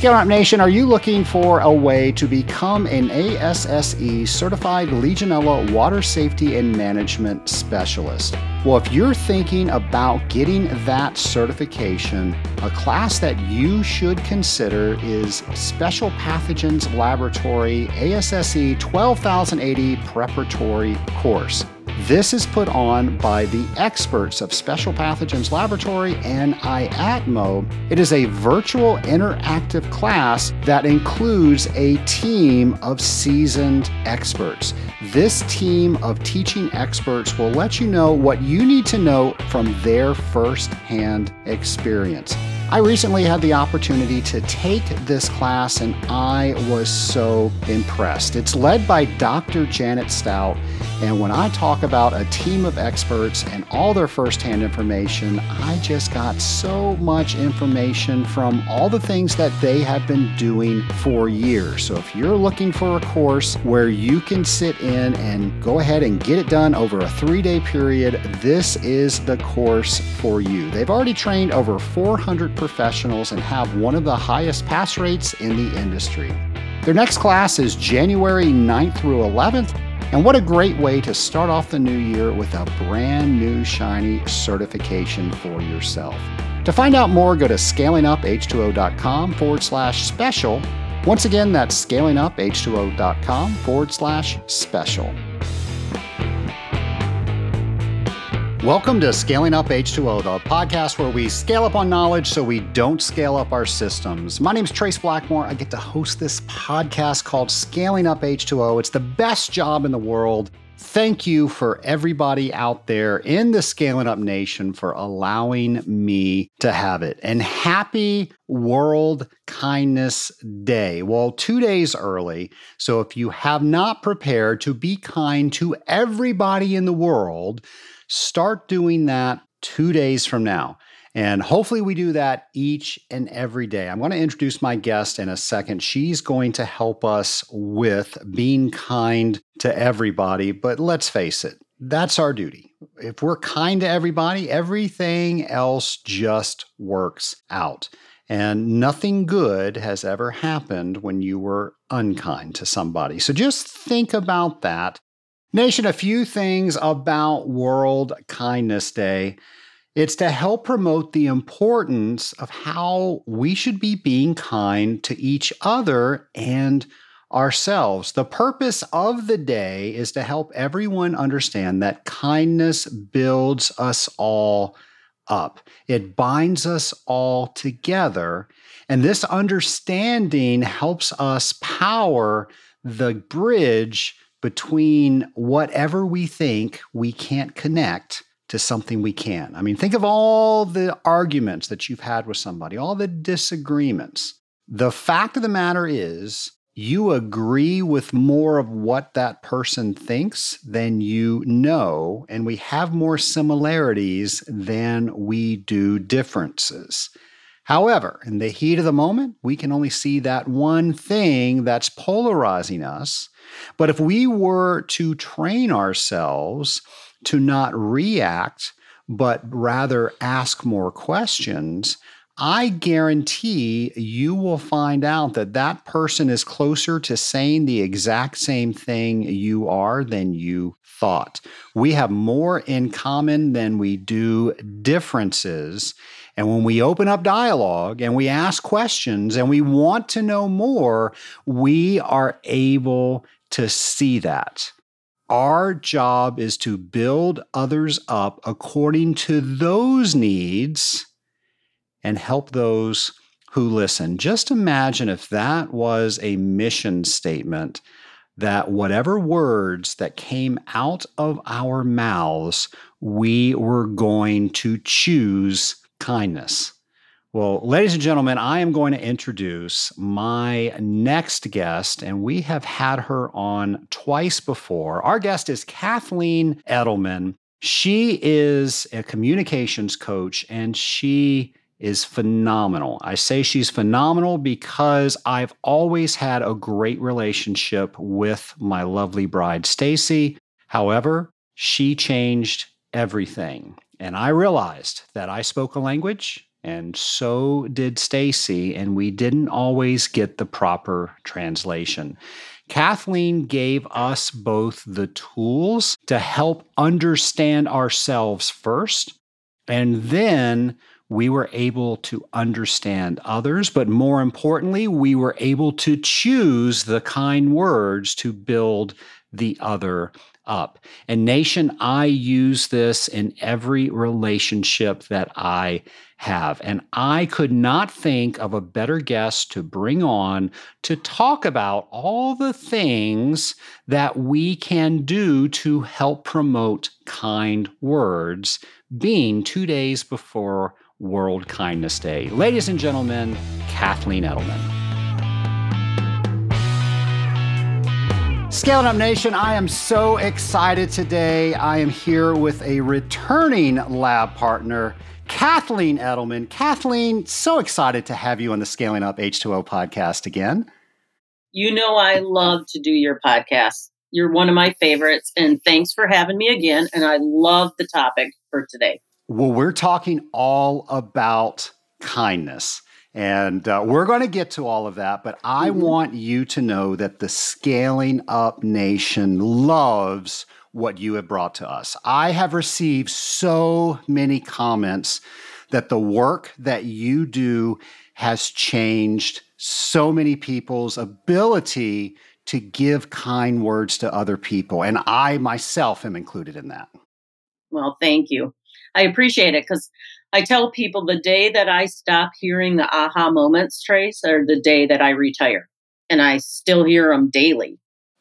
Scale Up Nation, are you looking for a way to become an ASSE certified Legionella water safety and management specialist? Well, if you're thinking about getting that certification, a class that you should consider is Special Pathogens Laboratory ASSE 12080 Preparatory Course. This is put on by the experts of Special Pathogens Laboratory and IAPMO. It is a virtual interactive class that includes a team of seasoned experts. This team of teaching experts will let you know what you need to know from their firsthand experience. I recently had the opportunity to take this class and I was so impressed. It's led by Dr. Janet Stout. And when I talk about a team of experts and all their firsthand information, I just got so much information from all the things that they have been doing for years. So if you're looking for a course where you can sit in and go ahead and get it done over a three day period, this is the course for you. They've already trained over 400 professionals and have one of the highest pass rates in the industry. Their next class is January 9th through 11th. And what a great way to start off the new year with a brand new shiny certification for yourself. To find out more, go to scalinguph2o.com forward slash special. Once again, that's scalinguph2o.com forward slash special. Welcome to Scaling Up H2O, the podcast where we scale up on knowledge so we don't scale up our systems. My name is Trace Blackmore. I get to host this podcast called Scaling Up H2O. It's the best job in the world. Thank you for everybody out there in the Scaling Up Nation for allowing me to have it. And happy World Kindness Day. Well, two days early. So if you have not prepared to be kind to everybody in the world, Start doing that two days from now. And hopefully, we do that each and every day. I'm going to introduce my guest in a second. She's going to help us with being kind to everybody. But let's face it, that's our duty. If we're kind to everybody, everything else just works out. And nothing good has ever happened when you were unkind to somebody. So just think about that Nation, a few things about World Kindness Day. It's to help promote the importance of how we should be being kind to each other and ourselves. The purpose of the day is to help everyone understand that kindness builds us all up, it binds us all together. And this understanding helps us power the bridge between whatever we think we can't connect to something we can. I mean, think of all the arguments that you've had with somebody, all the disagreements. The fact of the matter is, you agree with more of what that person thinks than you know, and we have more similarities than we do differences. However, in the heat of the moment, we can only see that one thing that's polarizing us but if we were to train ourselves to not react, but rather ask more questions, I guarantee you will find out that that person is closer to saying the exact same thing you are than you thought. We have more in common than we do differences. And when we open up dialogue and we ask questions and we want to know more, we are able to see that. Our job is to build others up according to those needs and help those who listen. Just imagine if that was a mission statement that whatever words that came out of our mouths, we were going to choose kindness. Well, ladies and gentlemen, I am going to introduce my next guest, and we have had her on twice before. Our guest is Kathleen Edelman. She is a communications coach, and she is phenomenal. I say she's phenomenal because I've always had a great relationship with my lovely bride, Stacy. However, she changed everything. And I realized that I spoke a language and so did Stacy, and we didn't always get the proper translation. Kathleen gave us both the tools to help understand ourselves first, and then we were able to understand others, but more importantly, we were able to choose the kind words to build the other up. And, nation, I use this in every relationship that I have. And I could not think of a better guest to bring on to talk about all the things that we can do to help promote kind words, being two days before World Kindness Day. Ladies and gentlemen, Kathleen Edelman. Scaling Up Nation, I am so excited today. I am here with a returning lab partner, Kathleen Edelman. Kathleen, so excited to have you on the Scaling Up H2O podcast again. You know, I love to do your podcast. You're one of my favorites, and thanks for having me again. And I love the topic for today. Well, we're talking all about kindness. And uh, we're going to get to all of that, but I mm-hmm. want you to know that the Scaling Up Nation loves what you have brought to us. I have received so many comments that the work that you do has changed so many people's ability to give kind words to other people. And I myself am included in that. Well, thank you. I appreciate it because I tell people the day that I stop hearing the aha moments, Trace, are the day that I retire. And I still hear them daily.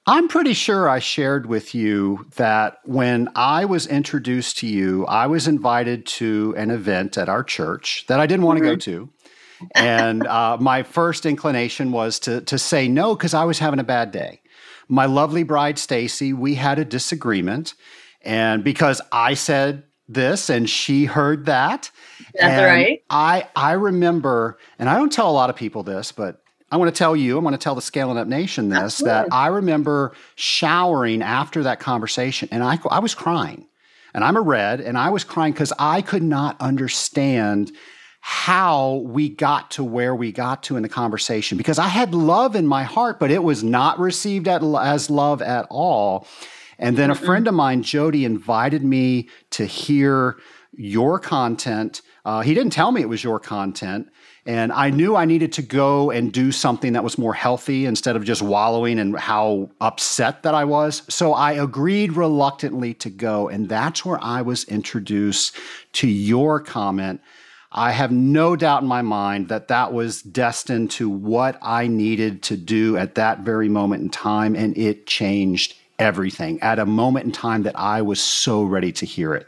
I'm pretty sure I shared with you that when I was introduced to you, I was invited to an event at our church that I didn't want to mm-hmm. go to. and uh, my first inclination was to, to say no because I was having a bad day. My lovely bride, Stacy, we had a disagreement. And because I said this and she heard that. That's and right. I I remember, and I don't tell a lot of people this, but I want to tell you, I want to tell the Scaling Up Nation this that I remember showering after that conversation and I I was crying. And I'm a red and I was crying cuz I could not understand how we got to where we got to in the conversation because I had love in my heart but it was not received at, as love at all. And then a friend of mine, Jody, invited me to hear your content. Uh, he didn't tell me it was your content. And I knew I needed to go and do something that was more healthy instead of just wallowing in how upset that I was. So I agreed reluctantly to go. And that's where I was introduced to your comment. I have no doubt in my mind that that was destined to what I needed to do at that very moment in time. And it changed everything at a moment in time that I was so ready to hear it.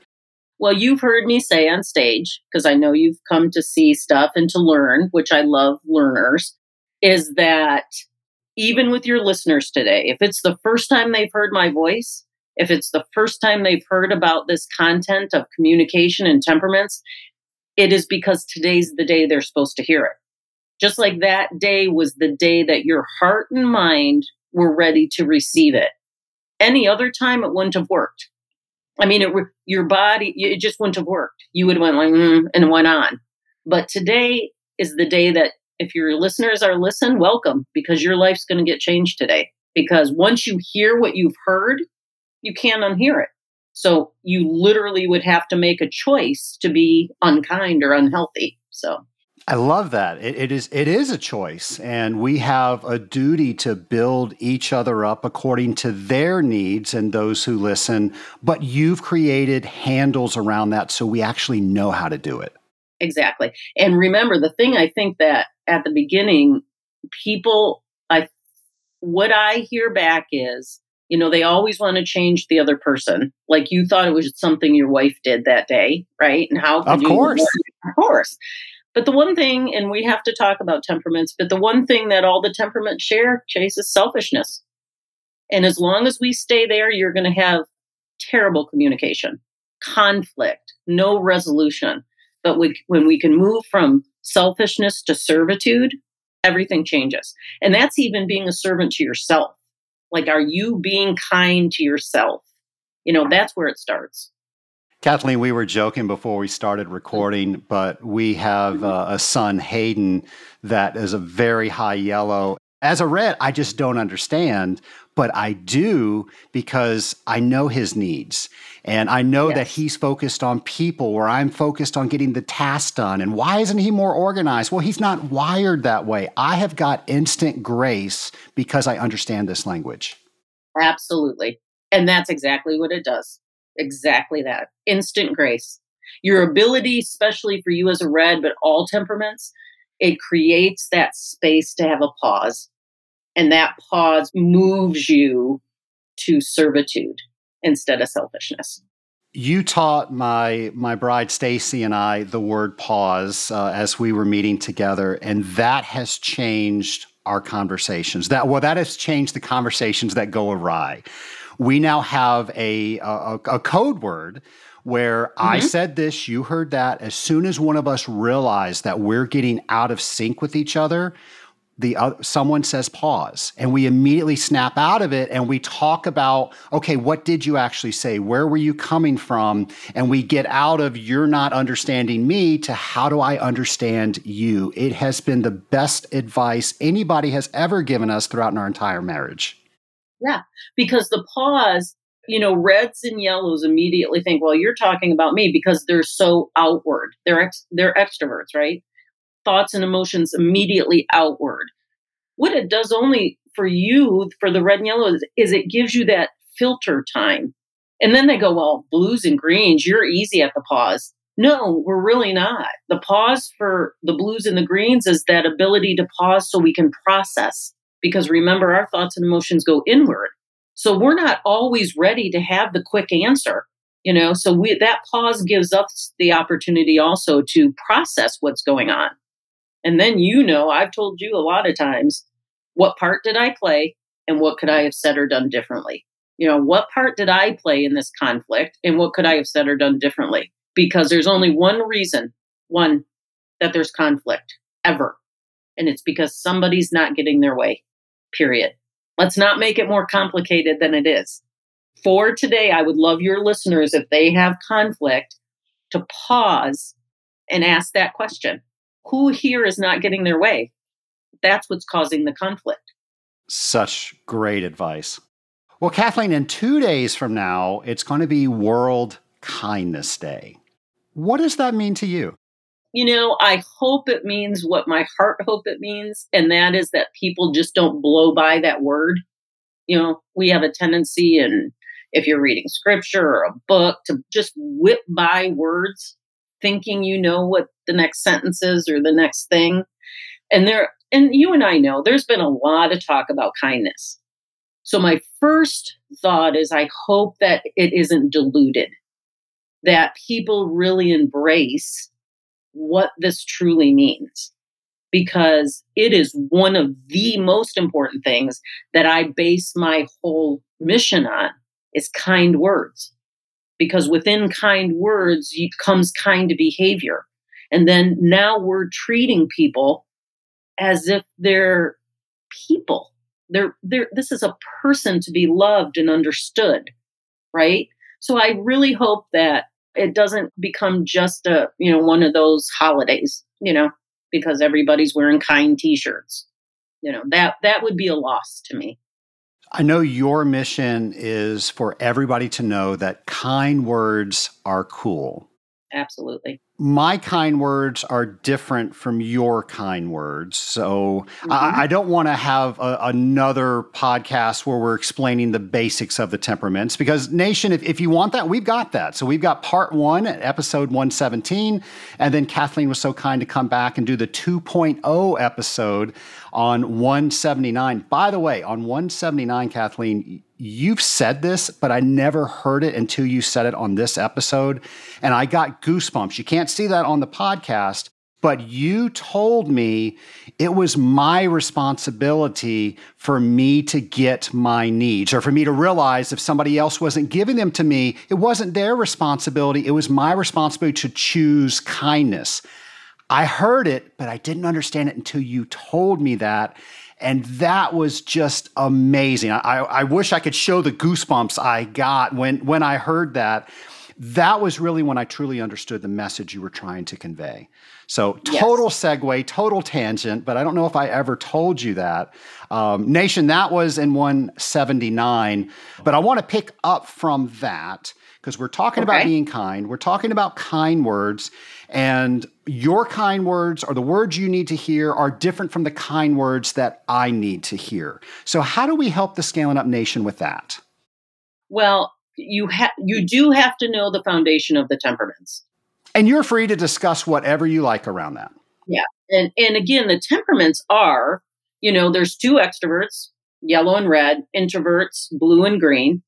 Well, you've heard me say on stage, because I know you've come to see stuff and to learn, which I love learners, is that even with your listeners today, if it's the first time they've heard my voice, if it's the first time they've heard about this content of communication and temperaments, it is because today's the day they're supposed to hear it. Just like that day was the day that your heart and mind were ready to receive it. Any other time, it wouldn't have worked. I mean, it, your body, it just wouldn't have worked. You would have went like, mm, and went on. But today is the day that if your listeners are listen, welcome because your life's going to get changed today. Because once you hear what you've heard, you can't unhear it. So you literally would have to make a choice to be unkind or unhealthy. So I love that. It, it is it is a choice, and we have a duty to build each other up according to their needs and those who listen. But you've created handles around that, so we actually know how to do it. Exactly. And remember, the thing I think that at the beginning, people, I what I hear back is, you know, they always want to change the other person. Like you thought it was something your wife did that day, right? And how? Of course. Of course. But the one thing, and we have to talk about temperaments, but the one thing that all the temperaments share, Trace, is selfishness. And as long as we stay there, you're going to have terrible communication, conflict, no resolution. But we, when we can move from selfishness to servitude, everything changes. And that's even being a servant to yourself. Like, are you being kind to yourself? You know, that's where it starts. Kathleen, we were joking before we started recording, but we have uh, a son, Hayden, that is a very high yellow. As a red, I just don't understand, but I do because I know his needs. And I know yes. that he's focused on people where I'm focused on getting the task done. And why isn't he more organized? Well, he's not wired that way. I have got instant grace because I understand this language. Absolutely. And that's exactly what it does exactly that instant grace. Your ability, especially for you as a red, but all temperaments, it creates that space to have a pause. And that pause moves you to servitude instead of selfishness. You taught my my bride Stacy and I the word pause uh, as we were meeting together, and that has changed our conversations. That well, that has changed the conversations that go awry we now have a, a, a code word where mm-hmm. I said this, you heard that. As soon as one of us realized that we're getting out of sync with each other, the uh, someone says pause and we immediately snap out of it and we talk about okay what did you actually say where were you coming from and we get out of you're not understanding me to how do i understand you it has been the best advice anybody has ever given us throughout our entire marriage yeah, because the pause, you know, reds and yellows immediately think, well, you're talking about me because they're so outward. They're ex- they're extroverts, right? Thoughts and emotions immediately outward. What it does only for you, for the red and yellow, is, is it gives you that filter time. And then they go, well, blues and greens, you're easy at the pause. No, we're really not. The pause for the blues and the greens is that ability to pause so we can process because remember, our thoughts and emotions go inward. So we're not always ready to have the quick answer, you know. So we that pause gives us the opportunity also to process what's going on. And then you know, I've told you a lot of times, what part did I play and what could I have said or done differently? You know, what part did I play in this conflict and what could I have said or done differently? Because there's only one reason, one, that there's conflict ever. And it's because somebody's not getting their way period. Let's not make it more complicated than it is. For today, I would love your listeners, if they have conflict, to pause and ask that question Who here is not getting their way? That's what's causing the conflict. Such great advice. Well, Kathleen, in two days from now, it's going to be World Kindness Day. What does that mean to you? You know, I hope it means what my heart hope it means, and that is that people just don't blow by that word. You know, we have a tendency, and if you're reading scripture or a book, to just whip by words, thinking you know what the next sentence is or the next thing. And there, and you and I know there's been a lot of talk about kindness. So my first thought is I hope that it isn't diluted, that people really embrace what this truly means because it is one of the most important things that I base my whole mission on is kind words. Because within kind words comes kind behavior. And then now we're treating people as if they're people. They're, they're this is a person to be loved and understood right? So i really hope that it doesn't become just a you know one of those holidays you know because everybody's wearing kind t-shirts. You know that that would be a loss to me. I know your mission is for everybody to know that kind words are cool absolutely my kind words are different from your kind words. So mm-hmm. I, I, don't want to have a, another podcast where we're explaining the basics of the temperaments because, Nation, if, if you want that, we've got that. So we've got part one, episode 117. And then Kathleen was so kind to come back and do the 2.0 episode on 179. By the way, on 179, Kathleen, you've said this, but I never heard it until you said it on this episode. And I got goosebumps. You can't see that on the podcast, but you told me it was my responsibility for me to get my needs or for me to realize if somebody else wasn't giving them to me, it wasn't their responsibility. It was my responsibility to choose kindness. I heard it, but I didn't understand it until you told me that. And that was just amazing. I, I wish I could show the goosebumps I got when, when I heard that that was really when I truly understood the message you were trying to convey. So, total yes. segue, total tangent, but I don't know if I ever told you that. Um, Nation, that was in 179. But I want to pick up from that because we're talking okay. about being kind. We're talking about kind words, and your kind words or the words you need to hear are different from the kind words that I need to hear. So, how do we help the Scaling Up Nation with that? Well, you have you do have to know the foundation of the temperaments. And you're free to discuss whatever you like around that. Yeah. And and again, the temperaments are, you know, there's two extroverts, yellow and red, introverts, blue and green.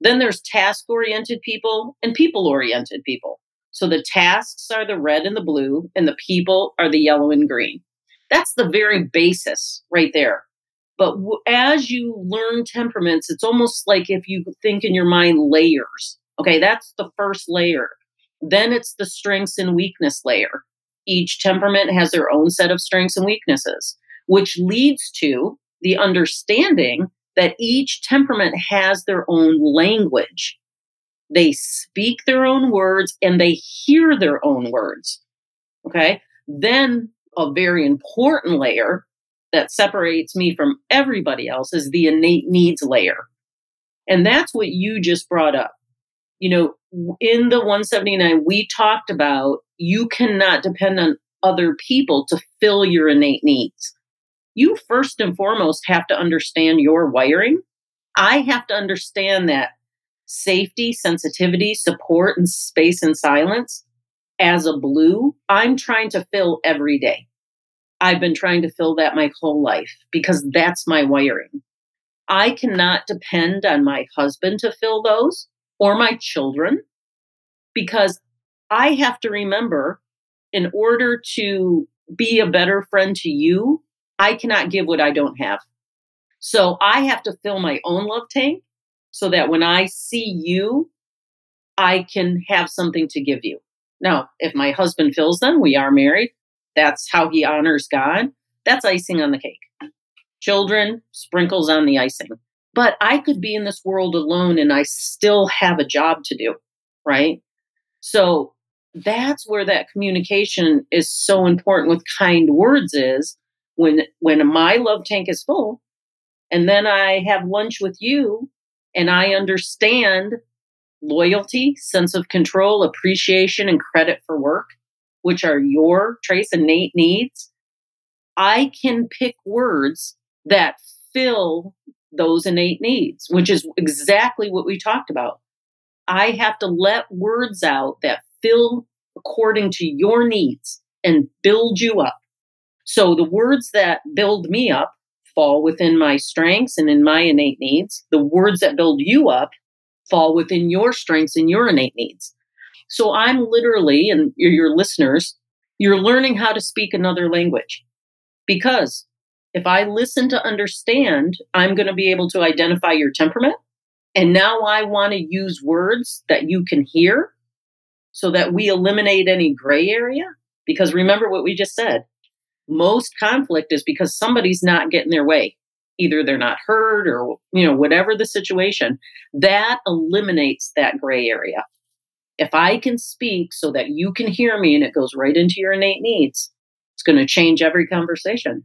Then there's task oriented people and people oriented people. So the tasks are the red and the blue, and the people are the yellow and green. That's the very basis right there. But w- as you learn temperaments, it's almost like if you think in your mind layers. Okay, that's the first layer. Then it's the strengths and weakness layer. Each temperament has their own set of strengths and weaknesses, which leads to the understanding that each temperament has their own language. They speak their own words and they hear their own words. Okay. Then a very important layer that separates me from everybody else is the innate needs layer. And that's what you just brought up. You know, in the 179, we talked about you cannot depend on other people to fill your innate needs. You first and foremost have to understand your wiring. I have to understand that safety, sensitivity, support, and space and silence as a blue, I'm trying to fill every day. I've been trying to fill that my whole life because that's my wiring. I cannot depend on my husband to fill those or my children because I have to remember in order to be a better friend to you, I cannot give what I don't have. So I have to fill my own love tank so that when I see you, I can have something to give you. Now, if my husband fills them, we are married that's how he honors God. That's icing on the cake. Children, sprinkles on the icing. But I could be in this world alone and I still have a job to do, right? So that's where that communication is so important with kind words is when when my love tank is full and then I have lunch with you and I understand loyalty, sense of control, appreciation and credit for work which are your Trace innate needs, I can pick words that fill those innate needs, which is exactly what we talked about. I have to let words out that fill according to your needs and build you up. So the words that build me up fall within my strengths and in my innate needs. The words that build you up fall within your strengths and your innate needs. So I'm literally, and your listeners, you're learning how to speak another language. Because if I listen to understand, I'm going to be able to identify your temperament. And now I want to use words that you can hear so that we eliminate any gray area. Because remember what we just said most conflict is because somebody's not getting their way. Either they're not heard or, you know, whatever the situation. That eliminates that gray area if I can speak so that you can hear me and it goes right into your innate needs, it's going to change every conversation.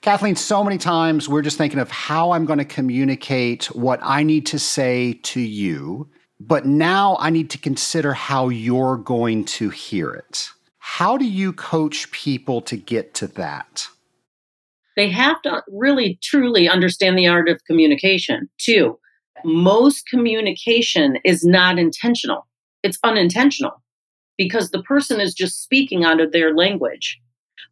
Kathleen, so many times we're just thinking of how I'm going to communicate what I need to say to you, but now I need to consider how you're going to hear it. How do you coach people to get to that? They have to really truly understand the art of communication, too. Most communication is not intentional it's unintentional because the person is just speaking out of their language.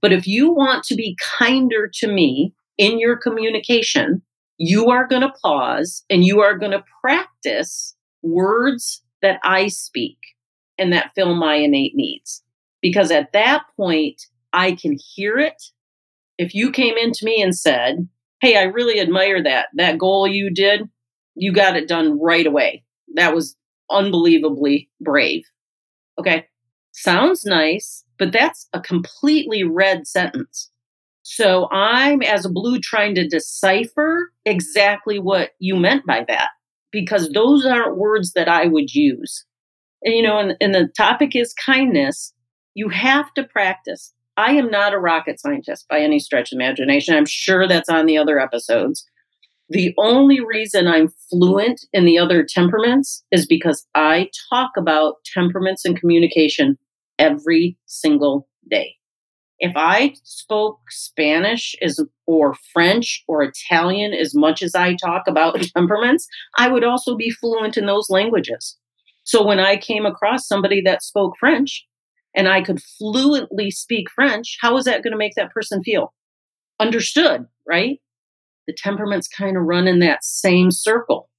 But if you want to be kinder to me in your communication, you are going to pause and you are going to practice words that I speak and that fill my innate needs. Because at that point, I can hear it. If you came into me and said, Hey, I really admire that. That goal you did, you got it done right away. That was unbelievably brave. Okay. Sounds nice, but that's a completely red sentence. So I'm, as a blue, trying to decipher exactly what you meant by that because those aren't words that I would use. you know, and, and the topic is kindness, you have to practice. I am not a rocket scientist by any stretch of imagination. I'm sure that's on the other episodes. The only reason I'm fluent in the other temperaments is because I talk about temperaments and communication every single day. If I spoke Spanish as, or French or Italian as much as I talk about temperaments, I would also be fluent in those languages. So when I came across somebody that spoke French and I could fluently speak French, how is that going to make that person feel? Understood, right? The temperaments kind of run in that same circle.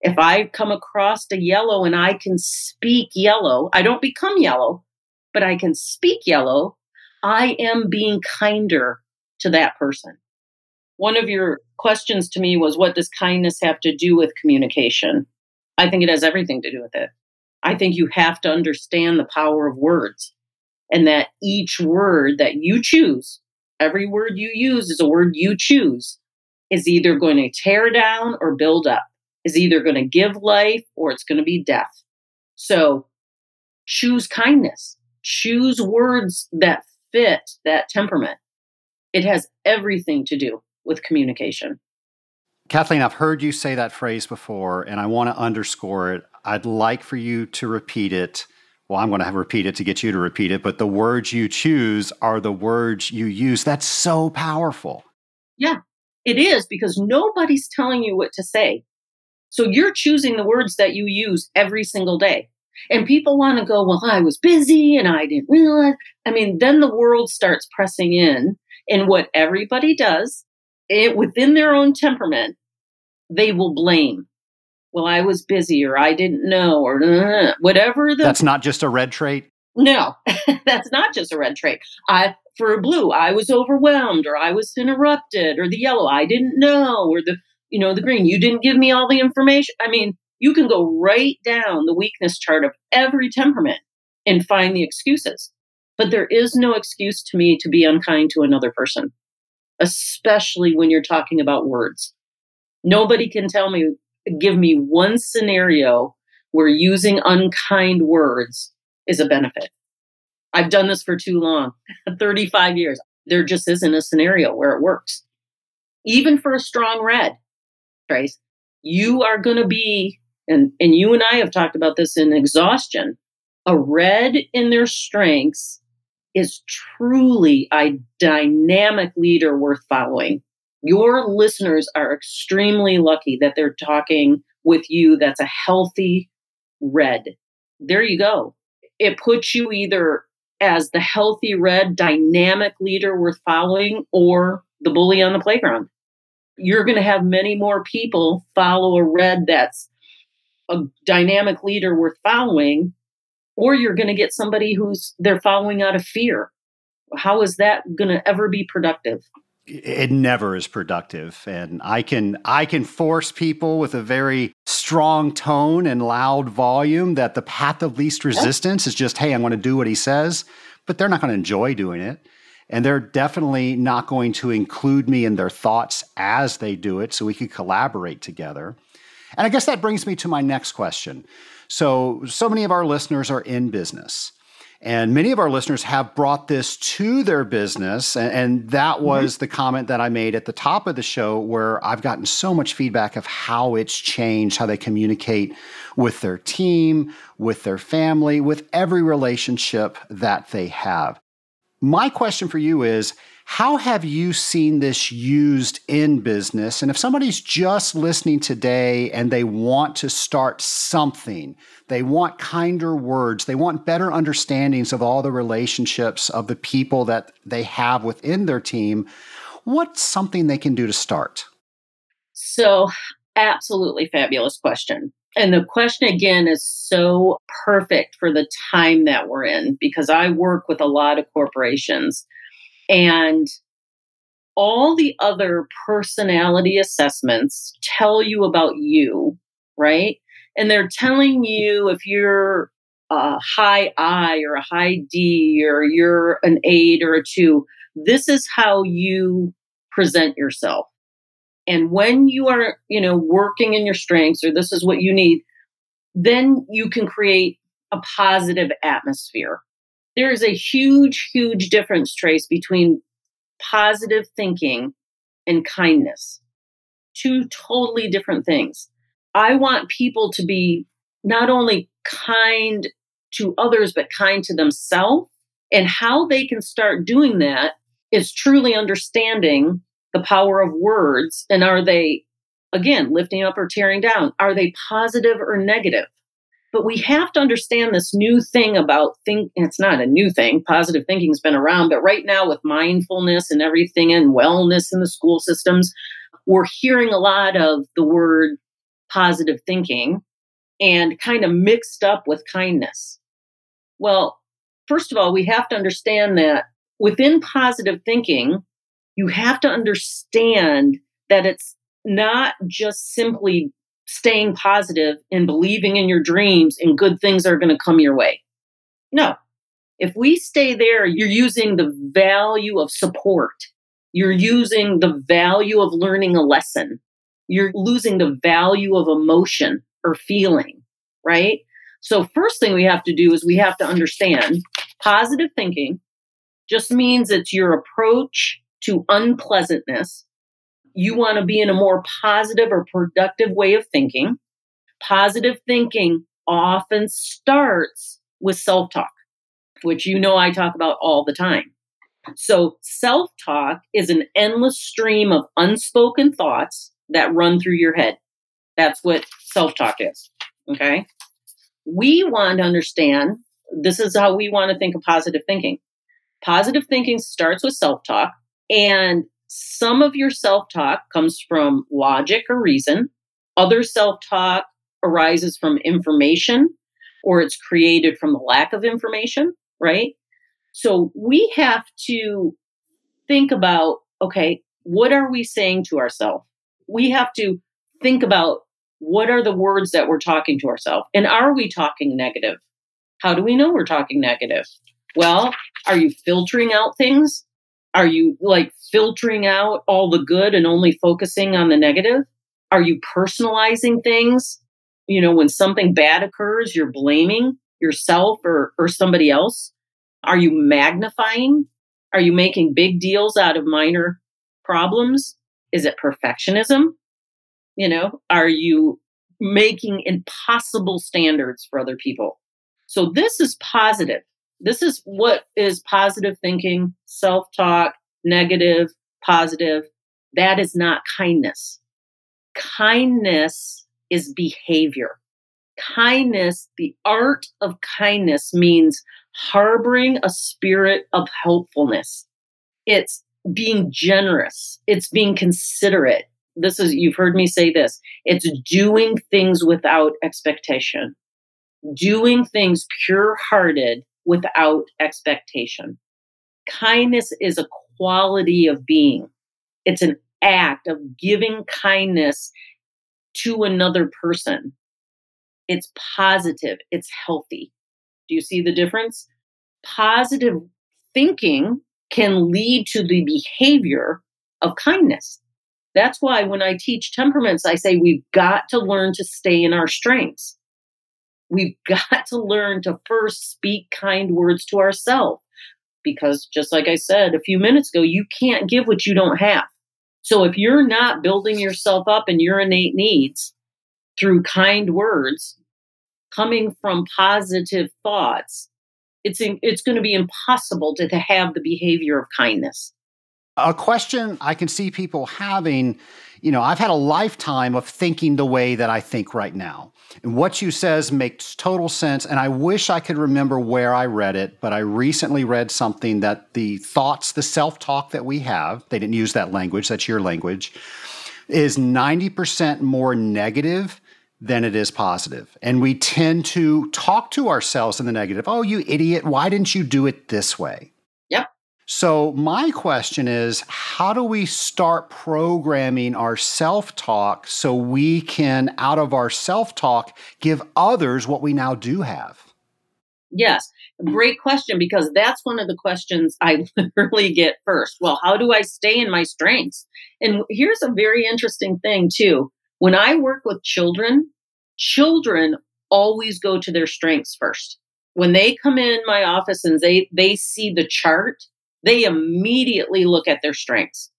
If I come across a yellow and I can speak yellow, I don't become yellow, but I can speak yellow, I am being kinder to that person. One of your questions to me was what does kindness have to do with communication? I think it has everything to do with it. I think you have to understand the power of words and that each word that you choose, every word you use is a word you choose, is either going to tear down or build up, is either going to give life or it's going to be death. So choose kindness, choose words that fit that temperament. It has everything to do with communication. Kathleen, I've heard you say that phrase before, and I want to underscore it. I'd like for you to repeat it. Well, I'm going to repeat it to get you to repeat it, but the words you choose are the words you use. That's so powerful. Yeah, it is because nobody's telling you what to say. So you're choosing the words that you use every single day. And people want to go, well, I was busy and I didn't realize. I mean, then the world starts pressing in. And what everybody does it, within their own temperament, they will blame. Well, I was busy or I didn't know or uh, whatever. The, That's not just a red trait. No, that's not just a red trait. I for blue, I was overwhelmed or I was interrupted or the yellow, I didn't know or the you know the green, you didn't give me all the information. I mean, you can go right down the weakness chart of every temperament and find the excuses. But there is no excuse to me to be unkind to another person, especially when you're talking about words. Nobody can tell me, give me one scenario where using unkind words is a benefit. I've done this for too long 35 years. There just isn't a scenario where it works. Even for a strong red, Trace, you are going to be and and you and I have talked about this in exhaustion. A red in their strengths is truly a dynamic leader worth following. Your listeners are extremely lucky that they're talking with you that's a healthy red. There you go. It puts you either as the healthy red dynamic leader worth following or the bully on the playground. You're going to have many more people follow a red that's a dynamic leader worth following, or you're going to get somebody who's they're following out of fear. How is that going to ever be productive? It never is productive, and I can I can force people with a very strong tone and loud volume that the path of least resistance is just, hey, I'm going to do what he says, but they're not going to enjoy doing it. And they're definitely not going to include me in their thoughts as they do it so we can collaborate together. And I guess that brings me to my next question. So, so many of our listeners are in business. And many of our listeners have brought this to their business. And, that mm-hmm. was mm-hmm. the comment that I made at the top of the show, where I've gotten so much feedback of how it's changed, how they communicate with their team, with their family, with every relationship that they have. My question for you is how have you seen this used in business? And if somebody's just listening today and they want to start something, they want kinder words, they want better understandings of all the relationships of the people that they have within their team, what's something they can do to start? So, absolutely fabulous question. And the question again is so perfect for the time that we're in because I work with a lot of corporations and all the other personality assessments tell you about you, right? And they're telling you if you're a high I or a high D or you're an eight or a two, this is how you present yourself. And when you are, you know, working in your strengths or this is what you need, then you can create a positive atmosphere. There is a huge, huge difference, Trace, between positive thinking and kindness. Two totally different things. I want people to be not only kind to others, but kind to themselves. And how they can start doing that is truly understanding the power of words. And are they, again, lifting up or tearing down? Are they positive or negative? But we have to understand this new thing about think it's not a new thing. Positive thinking's been around, but right now with mindfulness and everything and wellness in the school systems, we're hearing a lot of the word positive thinking and kind of mixed up with kindness. Well, first of all, we have to understand that within positive thinking, you have to understand that it's not just simply staying positive and believing in your dreams and good things are going to come your way. No. If we stay there, you're using the value of support. You're using the value of learning a lesson. You're losing the value of emotion or feeling, right? So, first thing we have to do is we have to understand positive thinking just means it's your approach to unpleasantness. You want to be in a more positive or productive way of thinking. Positive thinking often starts with self talk, which you know I talk about all the time. So, self talk is an endless stream of unspoken thoughts that run through your head. That's what self talk is. Okay. We want to understand this is how we want to think of positive thinking. Positive thinking starts with self talk, and some of your self talk comes from logic or reason. Other self talk arises from information or it's created from the lack of information, right? So we have to think about okay, what are we saying to ourselves? We have to think about what are the words that we're talking to ourselves? And are we talking negative? How do we know we're talking negative? Well, are you filtering out things? Are you like filtering out all the good and only focusing on the negative? Are you personalizing things? You know, when something bad occurs, you're blaming yourself or, or somebody else. Are you magnifying? Are you making big deals out of minor problems? Is it perfectionism? You know, are you making impossible standards for other people? So this is positive. This is what is positive thinking, self talk, negative, positive. That is not kindness. Kindness is behavior. Kindness, the art of kindness means harboring a spirit of helpfulness. It's being generous. It's being considerate this is you've heard me say this it's doing things without expectation doing things pure hearted without expectation. Kindness is a quality of being. It's an act of giving kindness to another person. It's positive. It's healthy. Do you see the difference? Positive thinking can lead to the behavior of kindness. That's why when I teach temperaments, I say we've got to learn to stay in our strengths. We've got to learn to first speak kind words to ourselves. Because just like I said a few minutes ago, you can't give what you don't have. So if you're not building yourself up in your innate needs through kind words, coming from positive thoughts, it's, it's going to be impossible to, to have the behavior of kindness. A question I can see people having, you know, I've had a lifetime of thinking the way that I think right now. And what you says makes total sense. And I wish I could remember where I read it, but I recently read something that the thoughts, the self talk that we have, they didn't use that language, that's your language, is 90% more negative than it is positive. And we tend to talk to ourselves in the negative. Oh, you idiot, why didn't you do it this way? So, my question is how do we start programming our self talk so we can, out of our self talk, give others what we now do have? Yes, great question because that's one of the questions I literally get first. Well, how do I stay in my strengths? And here's a very interesting thing, too. When I work with children, children always go to their strengths first. when they come in my office and they they see the chart, they immediately look at their strengths.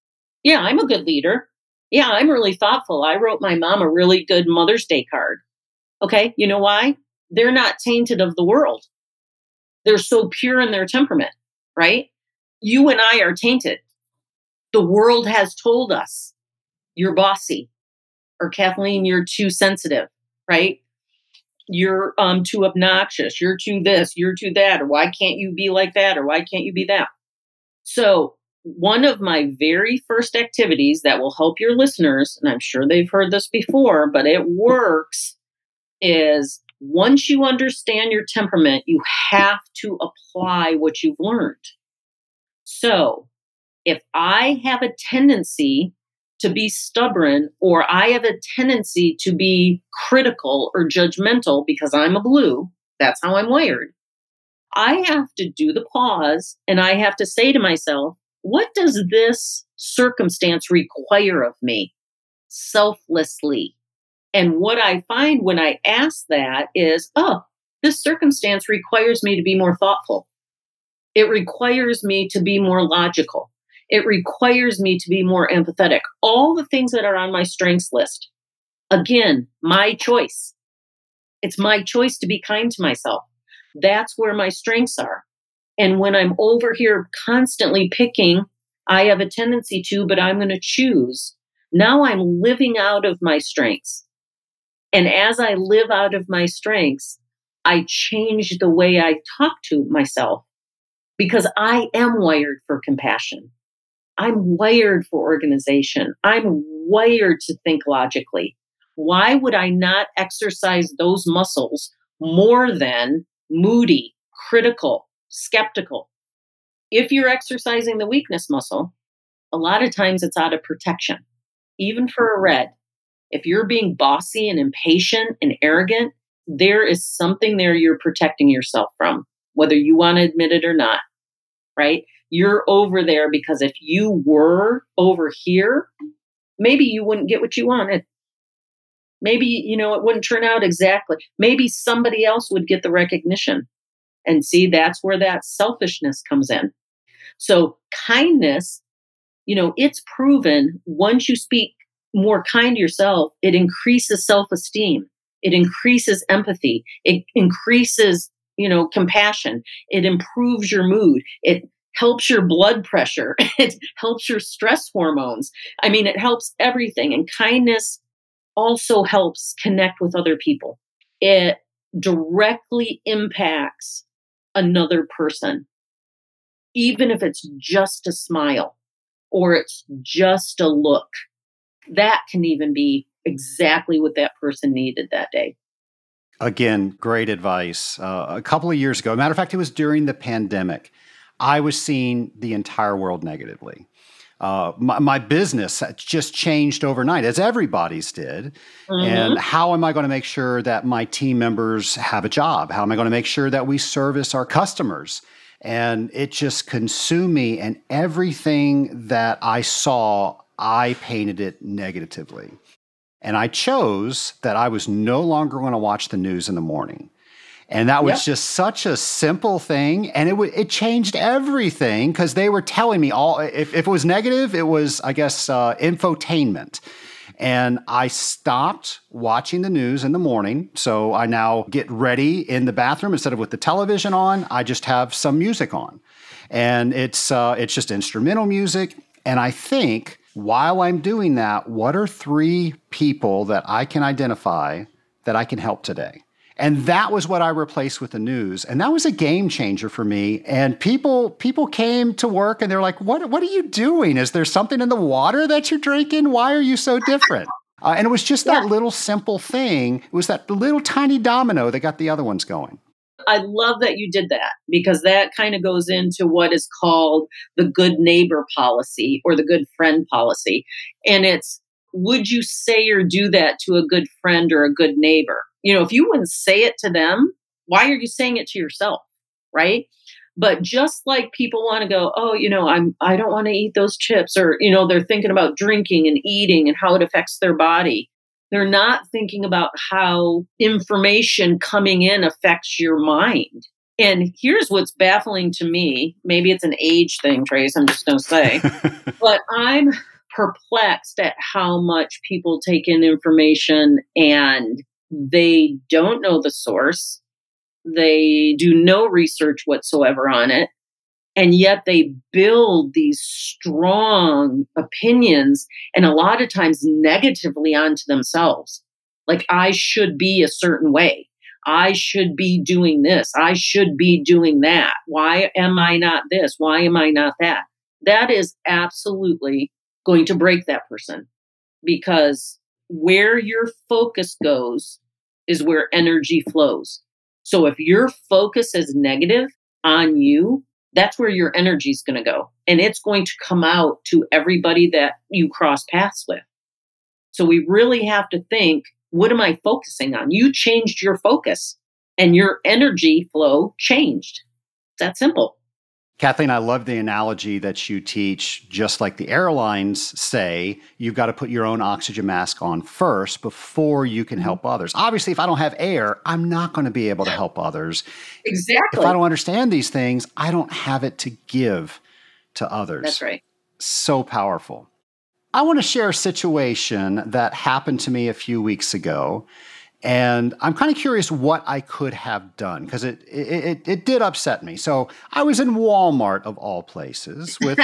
Yeah, I'm a good leader. Yeah, I'm really thoughtful. I wrote my mom a really good Mother's Day card. Okay, you know why? They're not tainted of the world. They're so pure in their temperament, right? You and I are tainted. The world has told us you're bossy, or Kathleen, you're too sensitive, right? You're um, too obnoxious. You're too this. You're too that. Or why can't you be like that? Or why can't you be that? So, one of my very first activities that will help your listeners, and I'm sure they've heard this before, but it works, is once you understand your temperament, you have to apply what you've learned. So, if I have a tendency to be stubborn or I have a tendency to be critical or judgmental because I'm a blue, that's how I'm wired. I have to do the pause and I have to say to myself, what does this circumstance require of me selflessly? And what I find when I ask that is, oh, this circumstance requires me to be more thoughtful. It requires me to be more logical. It requires me to be more empathetic. All the things that are on my strengths list. Again, my choice. It's my choice to be kind to myself. That's where my strengths are. And when I'm over here constantly picking, I have a tendency to, but I'm going to choose. Now I'm living out of my strengths. And as I live out of my strengths, I change the way I talk to myself because I am wired for compassion. I'm wired for organization. I'm wired to think logically. Why would I not exercise those muscles more than moody, critical, skeptical? If you're exercising the weakness muscle, a lot of times it's out of protection. Even for a red, if you're being bossy and impatient and arrogant, there is something there you're protecting yourself from, whether you want to admit it or not, right? You're over there because if you were over here, maybe you wouldn't get what you wanted. Maybe, you know, it wouldn't turn out exactly. Maybe somebody else would get the recognition. And see, that's where that selfishness comes in. So, kindness, you know, it's proven once you speak more kind to yourself, it increases self esteem, it increases empathy, it increases, you know, compassion, it improves your mood, it helps your blood pressure, it helps your stress hormones. I mean, it helps everything. And kindness also helps connect with other people. It directly impacts another person, even if it's just a smile or it's just a look. That can even be exactly what that person needed that day. Again, great advice. Uh, a couple of years ago, matter of fact, it was during the pandemic. I was seeing the entire world negatively. Uh, my, my, business just changed overnight, as everybody's did. Mm-hmm. And how am I going to make sure that my team members have a job? How am I going to make sure that we service our customers? And it just consumed me, and everything that I saw, I painted it negatively. And I chose that I was no longer going to watch the news in the morning. And that was yep. just such a simple thing. And it, w- it changed everything because they were telling me all, if, if it was negative, it was, I guess, uh, infotainment. And I stopped watching the news in the morning. So I now get ready in the bathroom instead of with the television on, I just have some music on. And it's, uh, it's just instrumental music. And I think while I'm doing that, what are three people that I can identify that I can help today? And that was what I replaced with the news. And that was a game changer for me. And people people came to work and they're like, what, what are you doing? Is there something in the water that you're drinking? Why are you so different? Uh, and it was just that little simple thing. It was that little tiny domino that got the other ones going. I love that you did that because that kind of goes into what is called the good neighbor policy or the good friend policy. And it's would you say or do that to a good friend or a good neighbor? You know, if you wouldn't say it to them, why are you saying it to yourself? Right. But just like people want to go, oh, you know, I'm I don't want to eat those chips, or you know, they're thinking about drinking and eating and how it affects their body. They're not thinking about how information coming in affects your mind. And here's what's baffling to me. Maybe it's an age thing, Trace. I'm just going to say. but I'm perplexed at how much people take in information and they don't know the source. They do no research whatsoever on it. And yet they build these strong opinions and a lot of times negatively onto themselves. Like, I should be a certain way. I should be doing this. I should be doing that. Why am I not this? Why am I not that? That is absolutely going to break that person because where your focus goes is where energy flows. So if your focus is negative on you, that's where your energy is going to go. And it's going to come out to everybody that you cross paths with. So we really have to think what am I focusing on? You changed your focus and your energy flow changed. It's that simple. Kathleen, I love the analogy that you teach. Just like the airlines say, you've got to put your own oxygen mask on first before you can mm-hmm. help others. Obviously, if I don't have air, I'm not going to be able to help others. Exactly. If I don't understand these things, I don't have it to give to others. That's right. So powerful. I want to share a situation that happened to me a few weeks ago. And I'm kind of curious what I could have done because it, it, it did upset me. So I was in Walmart of all places with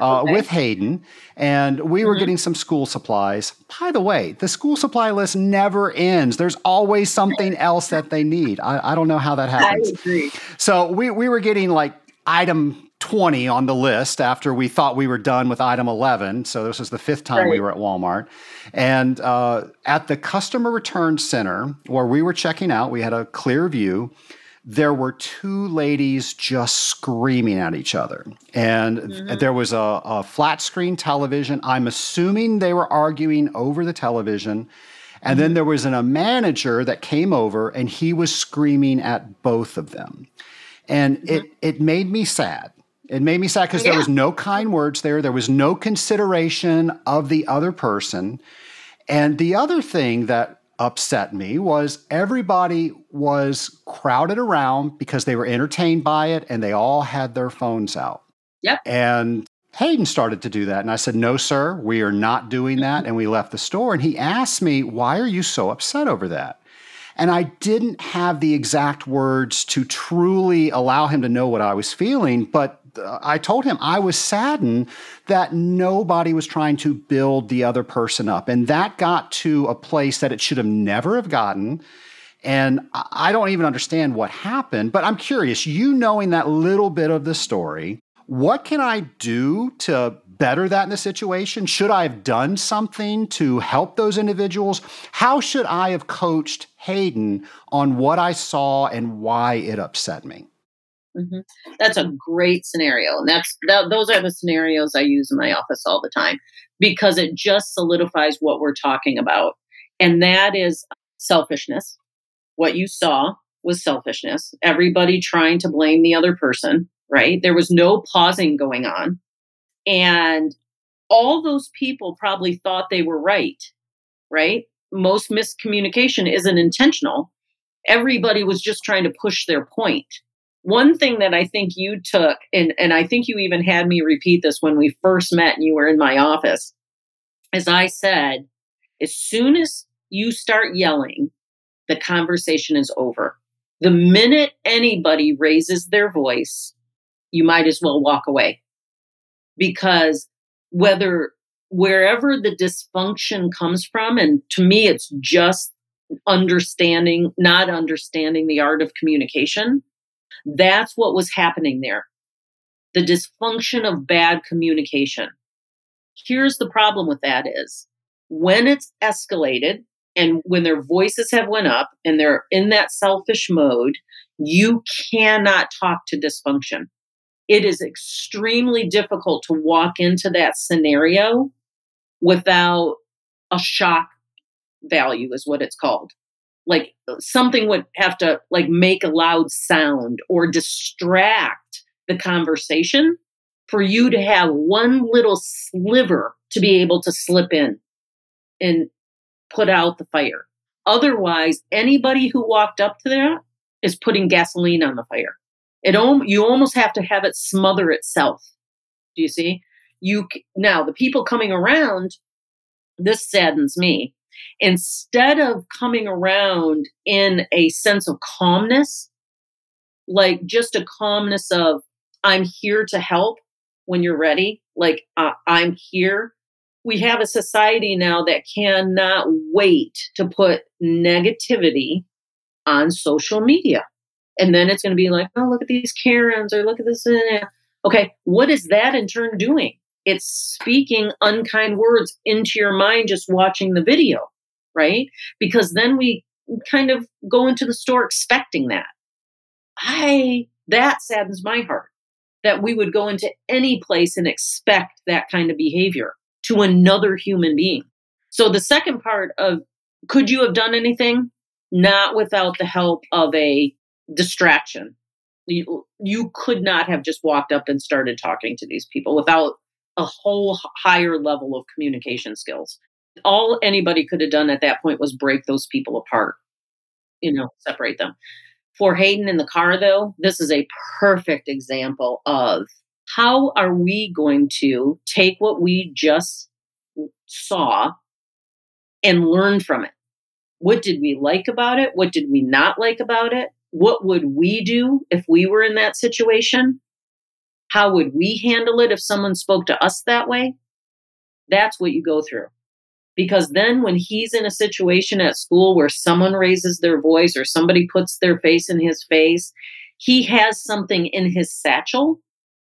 uh, with Hayden, and we were mm-hmm. getting some school supplies. By the way, the school supply list never ends. There's always something else that they need. I, I don't know how that happens. I agree. So we we were getting like item 20 on the list after we thought we were done with item 11. So this was the fifth time right. we were at Walmart. And uh, at the customer return center where we were checking out, we had a clear view. There were two ladies just screaming at each other. And mm-hmm. there was a, a flat screen television. I'm assuming they were arguing over the television. And mm-hmm. then there was an, a manager that came over and he was screaming at both of them. And mm-hmm. it, it made me sad it made me sad because yeah. there was no kind words there. There was no consideration of the other person. And the other thing that upset me was everybody was crowded around because they were entertained by it and they all had their phones out. Yep. And Hayden started to do that. And I said, No, sir, we are not doing that. And we left the store. And he asked me, Why are you so upset over that? And I didn't have the exact words to truly allow him to know what I was feeling, but I told him I was saddened that nobody was trying to build the other person up. And that got to a place that it should have never have gotten. And I don't even understand what happened, but I'm curious, you knowing that little bit of the story, what can I do to better that in the situation? Should I have done something to help those individuals? How should I have coached Hayden on what I saw and why it upset me? Mm-hmm. That's a great scenario. And that's that, those are the scenarios I use in my office all the time because it just solidifies what we're talking about. And that is selfishness. What you saw was selfishness. Everybody trying to blame the other person, right? There was no pausing going on. And all those people probably thought they were right, right? Most miscommunication isn't intentional. Everybody was just trying to push their point one thing that I think you took, and, and I think you even had me repeat this when we first met and you were in my office, as I said, as soon as you start yelling, the conversation is over. The minute anybody raises their voice, you might as well walk away. Because whether wherever the dysfunction comes from, and to me, it's just understanding, not understanding the art of communication, that's what was happening there. The dysfunction of bad communication. Here's the problem with that is when it's escalated and when their voices have went up and they're in that selfish mode, you cannot talk to dysfunction. It is extremely difficult to walk into that scenario without a shock value is what it's called like something would have to like make a loud sound or distract the conversation for you to have one little sliver to be able to slip in and put out the fire. Otherwise, anybody who walked up to that is putting gasoline on the fire. It you almost have to have it smother itself. Do you see? You now the people coming around. This saddens me. Instead of coming around in a sense of calmness, like just a calmness of I'm here to help when you're ready. Like uh, I'm here. We have a society now that cannot wait to put negativity on social media. And then it's going to be like, oh, look at these Karens or look at this. Okay, what is that in turn doing? It's speaking unkind words into your mind just watching the video, right? Because then we kind of go into the store expecting that. I, that saddens my heart that we would go into any place and expect that kind of behavior to another human being. So the second part of could you have done anything? Not without the help of a distraction. You, you could not have just walked up and started talking to these people without a whole higher level of communication skills. All anybody could have done at that point was break those people apart, you know, separate them. For Hayden in the car, though, this is a perfect example of how are we going to take what we just saw and learn from it? What did we like about it? What did we not like about it? what would we do if we were in that situation? How would we handle it if someone spoke to us that way? That's what you go through. Because then when he's in a situation at school where someone raises their voice or somebody puts their face in his face, he has something in his satchel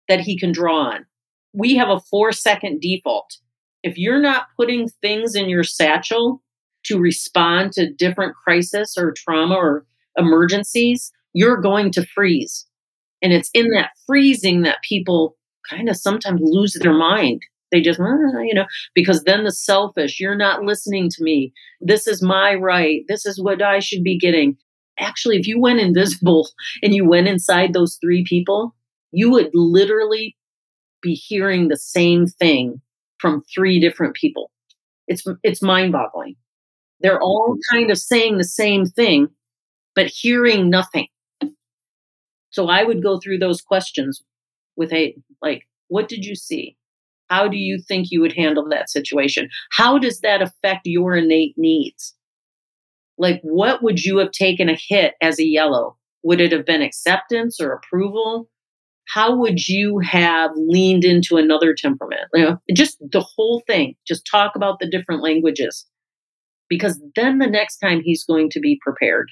that he can draw on. We have a four second default. If you're not putting things in your satchel to respond to different crisis or trauma or emergencies, you're going to freeze. And it's in that freezing that people kind of sometimes lose their mind. They just, you know, because then the selfish, you're not listening to me. This is my right. This is what I should be getting. Actually, if you went invisible and you went inside those three people, you would literally be hearing the same thing from three different people. It's it's mind-boggling. They're all kind of saying the same thing, but hearing nothing. So I would go through those questions with a like, what did you see? How do you think you would handle that situation? How does that affect your innate needs? Like, what would you have taken a hit as a yellow? Would it have been acceptance or approval? How would you have leaned into another temperament? You know, just the whole thing. Just talk about the different languages. Because then the next time he's going to be prepared.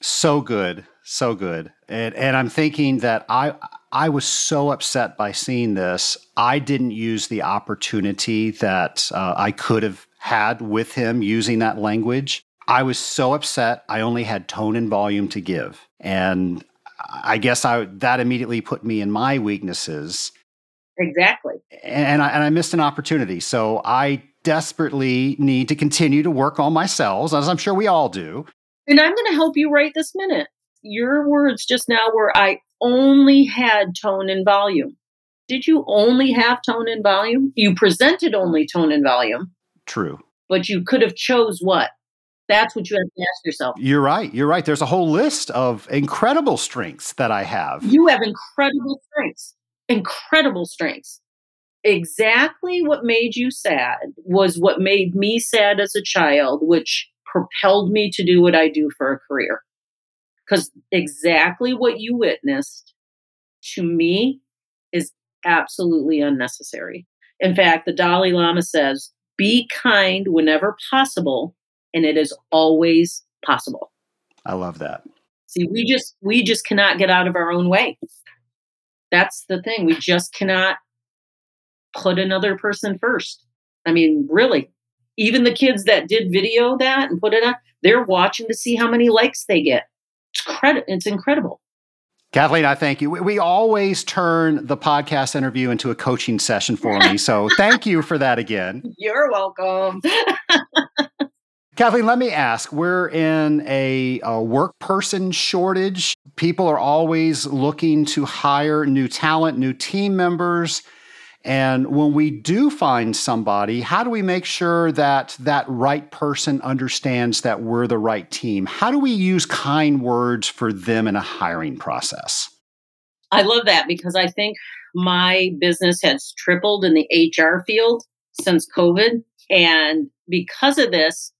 So good, so good. And and I'm thinking that I I was so upset by seeing this. I didn't use the opportunity that uh, I could have had with him using that language. I was so upset. I only had tone and volume to give, and I guess I that immediately put me in my weaknesses. Exactly. And I, and I missed an opportunity. So I desperately need to continue to work on myself, as I'm sure we all do. And I'm going to help you right this minute. Your words just now were I only had tone and volume. Did you only have tone and volume? You presented only tone and volume. True. But you could have chose what? That's what you have to ask yourself. You're right. You're right. There's a whole list of incredible strengths that I have. You have incredible strengths. Incredible strengths. Exactly what made you sad was what made me sad as a child, which propelled me to do what I do for a career. Because exactly what you witnessed to me is absolutely unnecessary. In fact, the Dalai Lama says, be kind whenever possible, and it is always possible. I love that. See, we just we just cannot get out of our own way. That's the thing. We just cannot put another person first. I mean, really, even the kids that did video that and put it on, they're watching to see how many likes they get. It's credit. It's incredible. Kathleen, I thank you. We always turn the podcast interview into a coaching session for me. So thank you for that again. You're welcome. Kathleen, let me ask we're in a, a, work person shortage. People are always looking to hire new talent, new team members. And when we do find somebody, how do we make sure that that right person understands that we're the right team? How do we use kind words for them in a hiring process? I love that because I think my business has tripled in the HR field since COVID. And because of this,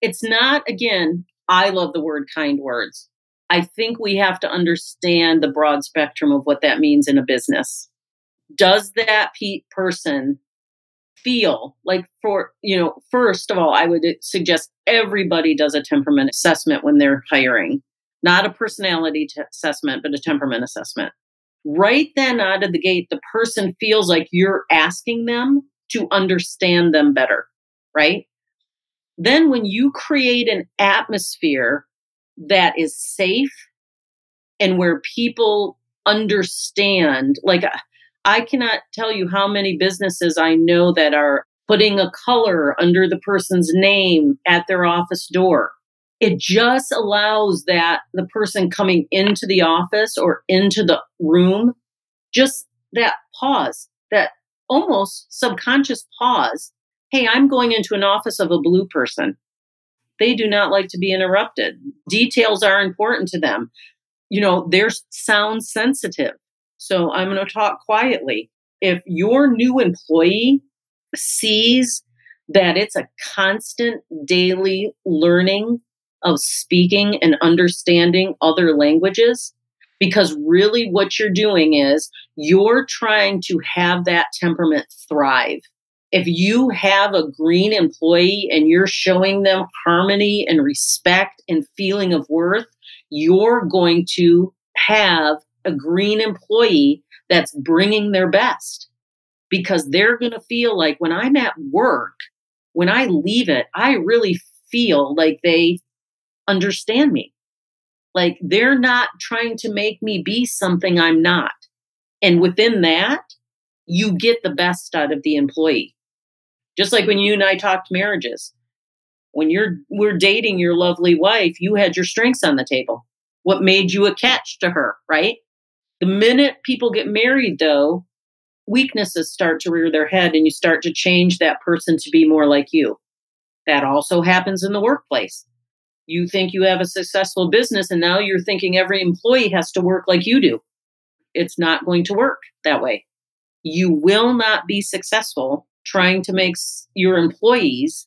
it's not, again, I love the word kind words. I think we have to understand the broad spectrum of what that means in a business. Does that pe- person feel like for, you know, first of all, I would uh, suggest everybody does a temperament assessment when they're hiring, not a personality t- assessment, but a temperament assessment. Right then out of the gate, the person feels like you're asking them to understand them better, right? Then when you create an atmosphere that is safe and where people understand, like uh, I cannot tell you how many businesses I know that are putting a color under the person's name at their office door. It just allows that the person coming into the office or into the room, just that pause, that almost subconscious pause. Hey, I'm going into an office of a blue person. They do not like to be interrupted. Details are important to them. You know, they're sound sensitive. So I'm going to talk quietly. If your new employee sees that it's a constant daily learning of speaking and understanding other languages, because really what you're doing is you're trying to have that temperament thrive. If you have a green employee and you're showing them harmony and respect and feeling of worth, you're going to have a green employee that's bringing their best because they're going to feel like when I'm at work, when I leave it, I really feel like they understand me. Like they're not trying to make me be something I'm not. And within that, you get the best out of the employee. Just like when you and I talked marriages. When you're we're dating your lovely wife, you had your strengths on the table. What made you a catch to her, right? The minute people get married though, weaknesses start to rear their head and you start to change that person to be more like you. That also happens in the workplace you think you have a successful business and now you're thinking every employee has to work like you do. It's not going to work that way. You will not be successful trying to make your employees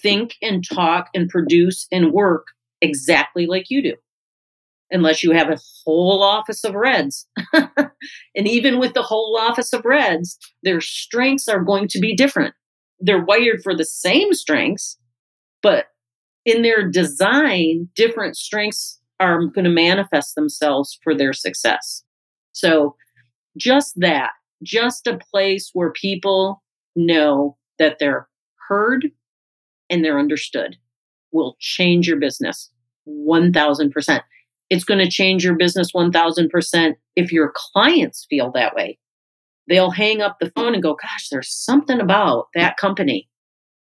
think and talk and produce and work exactly like you do. Unless you have a whole office of reds. and even with the whole office of reds, their strengths are going to be different. They're wired for the same strengths, but in their design, different strengths are going to manifest themselves for their success. So, just that, just a place where people know that they're heard and they're understood will change your business 1000%. It's going to change your business 1000% if your clients feel that way. They'll hang up the phone and go, Gosh, there's something about that company.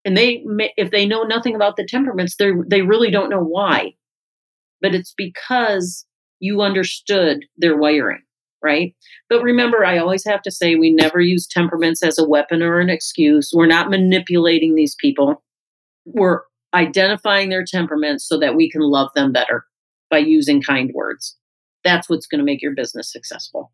And they if they know nothing about the temperaments they they really don't know why. But it's because you understood their wiring right? But remember i always have to say we never use temperaments as a weapon or an excuse. We're not manipulating these people. We're identifying their temperaments so that we can love them better by using kind words that's what's going to make your business successful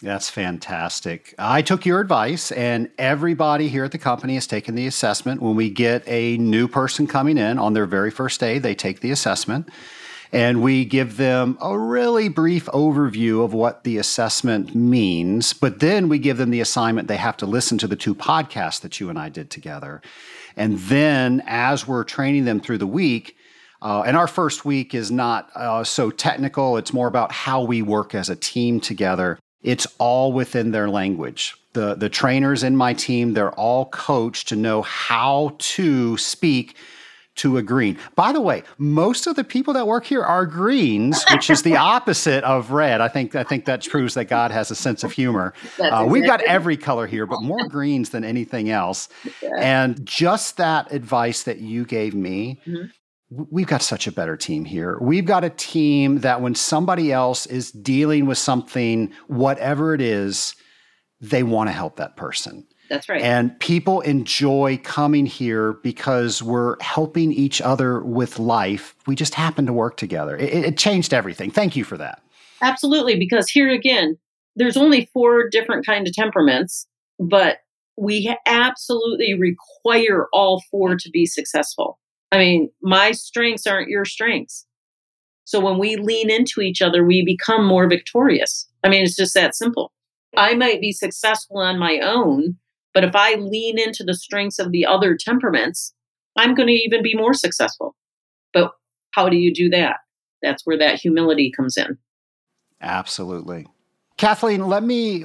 that's fantastic. I took your advice, and everybody here at the company has taken the assessment. When we get a new person coming in on their very first day, they take the assessment and we give them a really brief overview of what the assessment means. But then we give them the assignment they have to listen to the two podcasts that you and I did together. And then as we're training them through the week, uh, and our first week is not uh, so technical. It's more about how we work as a team together. It's all within their language. The, the trainers in my team, they're all coached to know how to speak to a green. By the way, most of the people that work here are greens, which is the opposite of red. I think I think that proves that God has a sense of humor. Uh, we've got every color here, but more greens than anything else. Yeah. And just that advice that you gave me, mm-hmm we've got such a better team here. We've got a team that when somebody else is dealing with something, whatever it is, they want to help that person. That's right. And people enjoy coming here because we're helping each other with life. We just happen to work together. It, it changed everything. Thank you for that. Absolutely. Because here again, there's only four different kind of temperaments, but we absolutely require all four to be successful. I mean, my strengths aren't your strengths. So when we lean into each other, we become more victorious. I mean, it's just that simple. I might be successful on my own, but if I lean into the strengths of the other temperaments, I'm going to even be more successful. But how do you do that? That's where that humility comes in. Absolutely. Kathleen, let me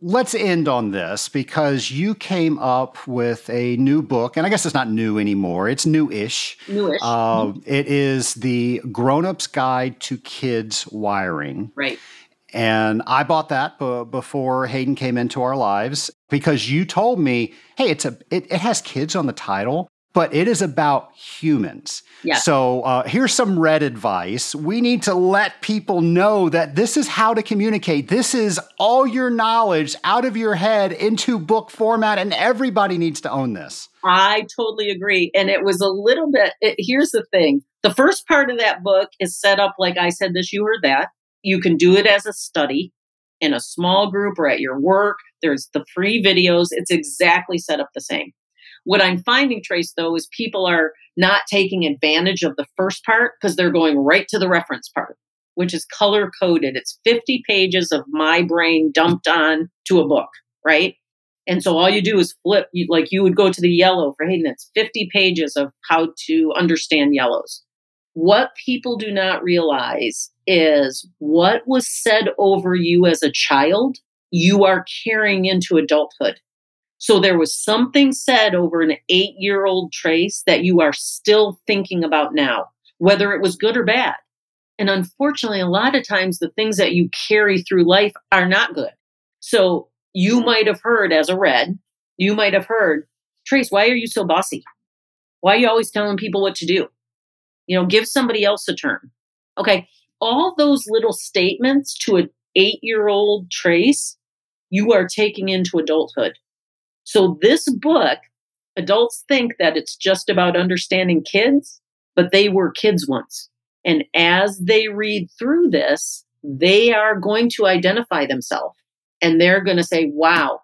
let's end on this because you came up with a new book, and I guess it's not new anymore. It's newish. Newish. Uh, mm-hmm. It is the Grown Up's Guide to Kids Wiring. Right. And I bought that b- before Hayden came into our lives because you told me, hey, it's a it, it has kids on the title, but it is about humans. Yeah. So uh, here's some red advice. We need to let people know that this is how to communicate. This is all your knowledge out of your head into book format, and everybody needs to own this. I totally agree. And it was a little bit, it, here's the thing the first part of that book is set up like I said this, you heard that. You can do it as a study in a small group or at your work. There's the free videos. It's exactly set up the same. What I'm finding, Trace, though, is people are not taking advantage of the first part because they're going right to the reference part, which is color coded. It's 50 pages of my brain dumped on to a book, right? And so all you do is flip, you, like you would go to the yellow for Hayden, it's 50 pages of how to understand yellows. What people do not realize is what was said over you as a child, you are carrying into adulthood. So there was something said over an eight year old trace that you are still thinking about now, whether it was good or bad. And unfortunately, a lot of times the things that you carry through life are not good. So you might have heard as a red, you might have heard, Trace, why are you so bossy? Why are you always telling people what to do? You know, give somebody else a turn. Okay. All those little statements to an eight year old Trace, you are taking into adulthood. So, this book, adults think that it's just about understanding kids, but they were kids once. And as they read through this, they are going to identify themselves and they're going to say, wow,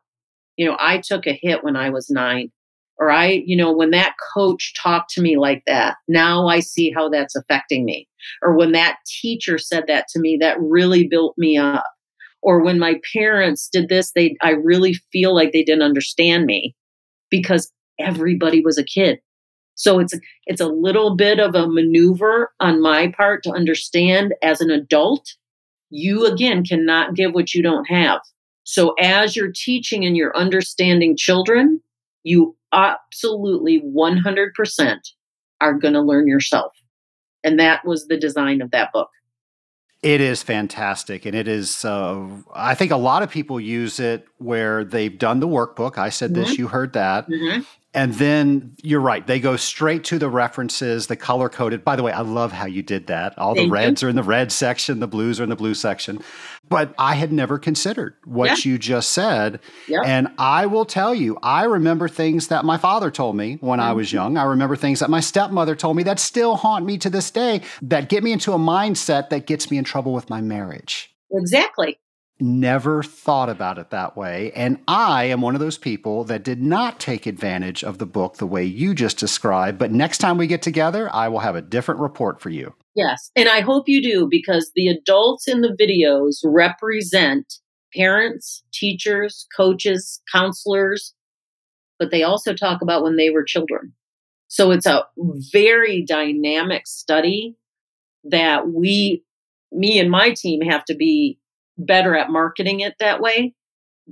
you know, I took a hit when I was nine. Or I, you know, when that coach talked to me like that, now I see how that's affecting me. Or when that teacher said that to me, that really built me up or when my parents did this they i really feel like they didn't understand me because everybody was a kid. So it's it's a little bit of a maneuver on my part to understand as an adult you again cannot give what you don't have. So as you're teaching and you're understanding children you absolutely 100% are going to learn yourself. And that was the design of that book it is fantastic. And it is, uh, I think a lot of people use it where they've done the workbook. I said mm-hmm. this, you heard that. Mm-hmm. And then you're right, they go straight to the references, the color coded. By the way, I love how you did that. All Thank the reds you. are in the red section, the blues are in the blue section. But I had never considered what yeah. you just said. Yeah. And I will tell you, I remember things that my father told me when mm-hmm. I was young. I remember things that my stepmother told me that still haunt me to this day, that get me into a mindset that gets me in trouble with my marriage. Exactly never thought about it that way. And I am one of those people that did not take advantage of the book the way you just described. But next time we get together, I will have a different report for you. Yes. And I hope you do because the adults in the videos represent parents, teachers, coaches, counselors, but they also talk about when they were children. So it's a very dynamic study that we, me and my team have to be better at marketing it that way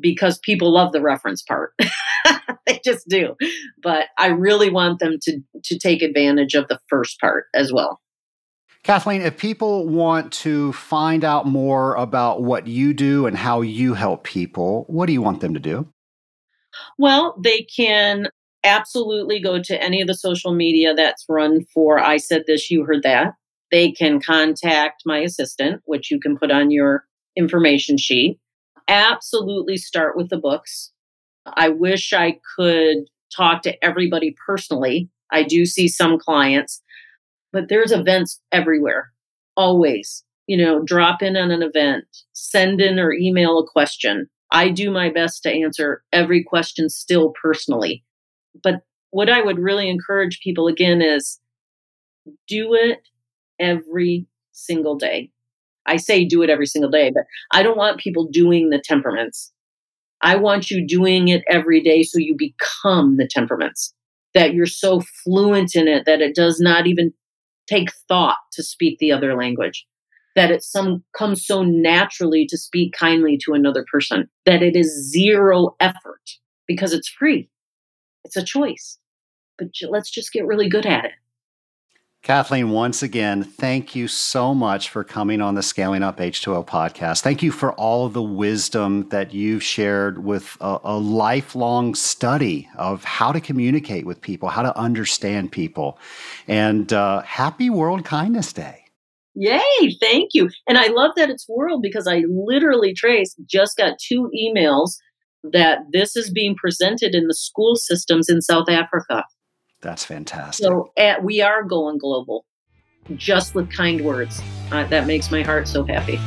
because people love the reference part. they just do. But I really want them to to take advantage of the first part as well. Kathleen, if people want to find out more about what you do and how you help people, what do you want them to do? Well, they can absolutely go to any of the social media that's run for I said this, you heard that. They can contact my assistant, which you can put on your information sheet. Absolutely start with the books. I wish I could talk to everybody personally. I do see some clients, but there's events everywhere, always. you know, drop in on an event, send in or email a question. I do my best to answer every question still personally. But what I would really encourage people again is do it every single day. I say do it every single day, but I don't want people doing the temperaments. I want you doing it every day so you become the temperaments, that you're so fluent in it that it does not even take thought to speak the other language that it some comes so naturally to speak kindly to another person that it is zero effort because it's free. It's a choice. But let's just get really good at it Kathleen, once again, thank you so much for coming on the Scaling Up H2O podcast. Thank you for all of the wisdom that you've shared with a, a, lifelong study of how to communicate with people, how to understand people. And uh, happy World Kindness Day. Yay, thank you. And I love that it's world because I literally, Trace, just got two emails that this is being presented in the school systems in South Africa. That's fantastic. So at, we are going global just with kind words. Uh, that makes my heart so happy.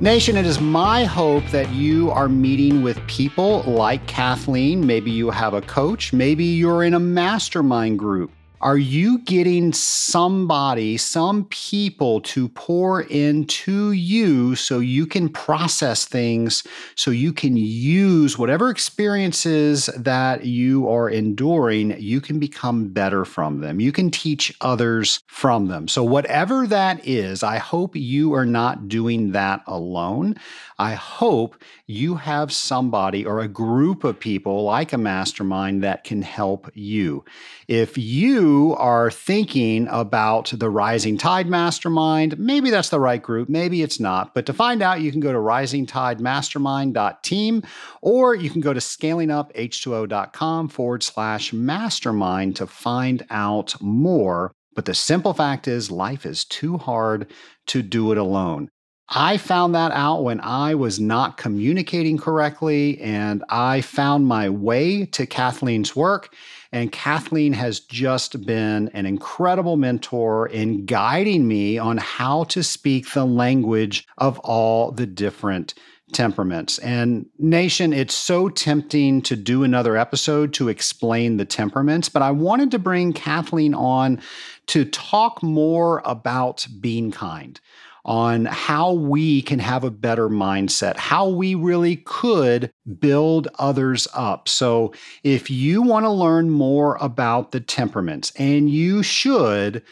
Nation, it is my hope that you are meeting with people like Kathleen. Maybe you have a coach, maybe you're in a mastermind group are you getting somebody, some people to pour into you so you can process things, so you can use whatever experiences that you are enduring, you can become better from them. You can teach others from them. So, whatever that is, I hope you are not doing that alone. I hope you have somebody or a group of people like a mastermind that can help you. If you are thinking about the Rising Tide Mastermind, maybe that's the right group, maybe it's not. But to find out, you can go to risingtidemastermind.team or you can go to scalinguph2o.com forward slash mastermind to find out more. But the simple fact is, life is too hard to do it alone. I found that out when I was not communicating correctly, and I found my way to Kathleen's work. And Kathleen has just been an incredible mentor in guiding me on how to speak the language of all the different temperaments. And Nation, it's so tempting to do another episode to explain the temperaments, but I wanted to bring Kathleen on to talk more about being kind on how we can have a better mindset, how we really could build others up. So, if you want to learn more about the temperaments, and you should,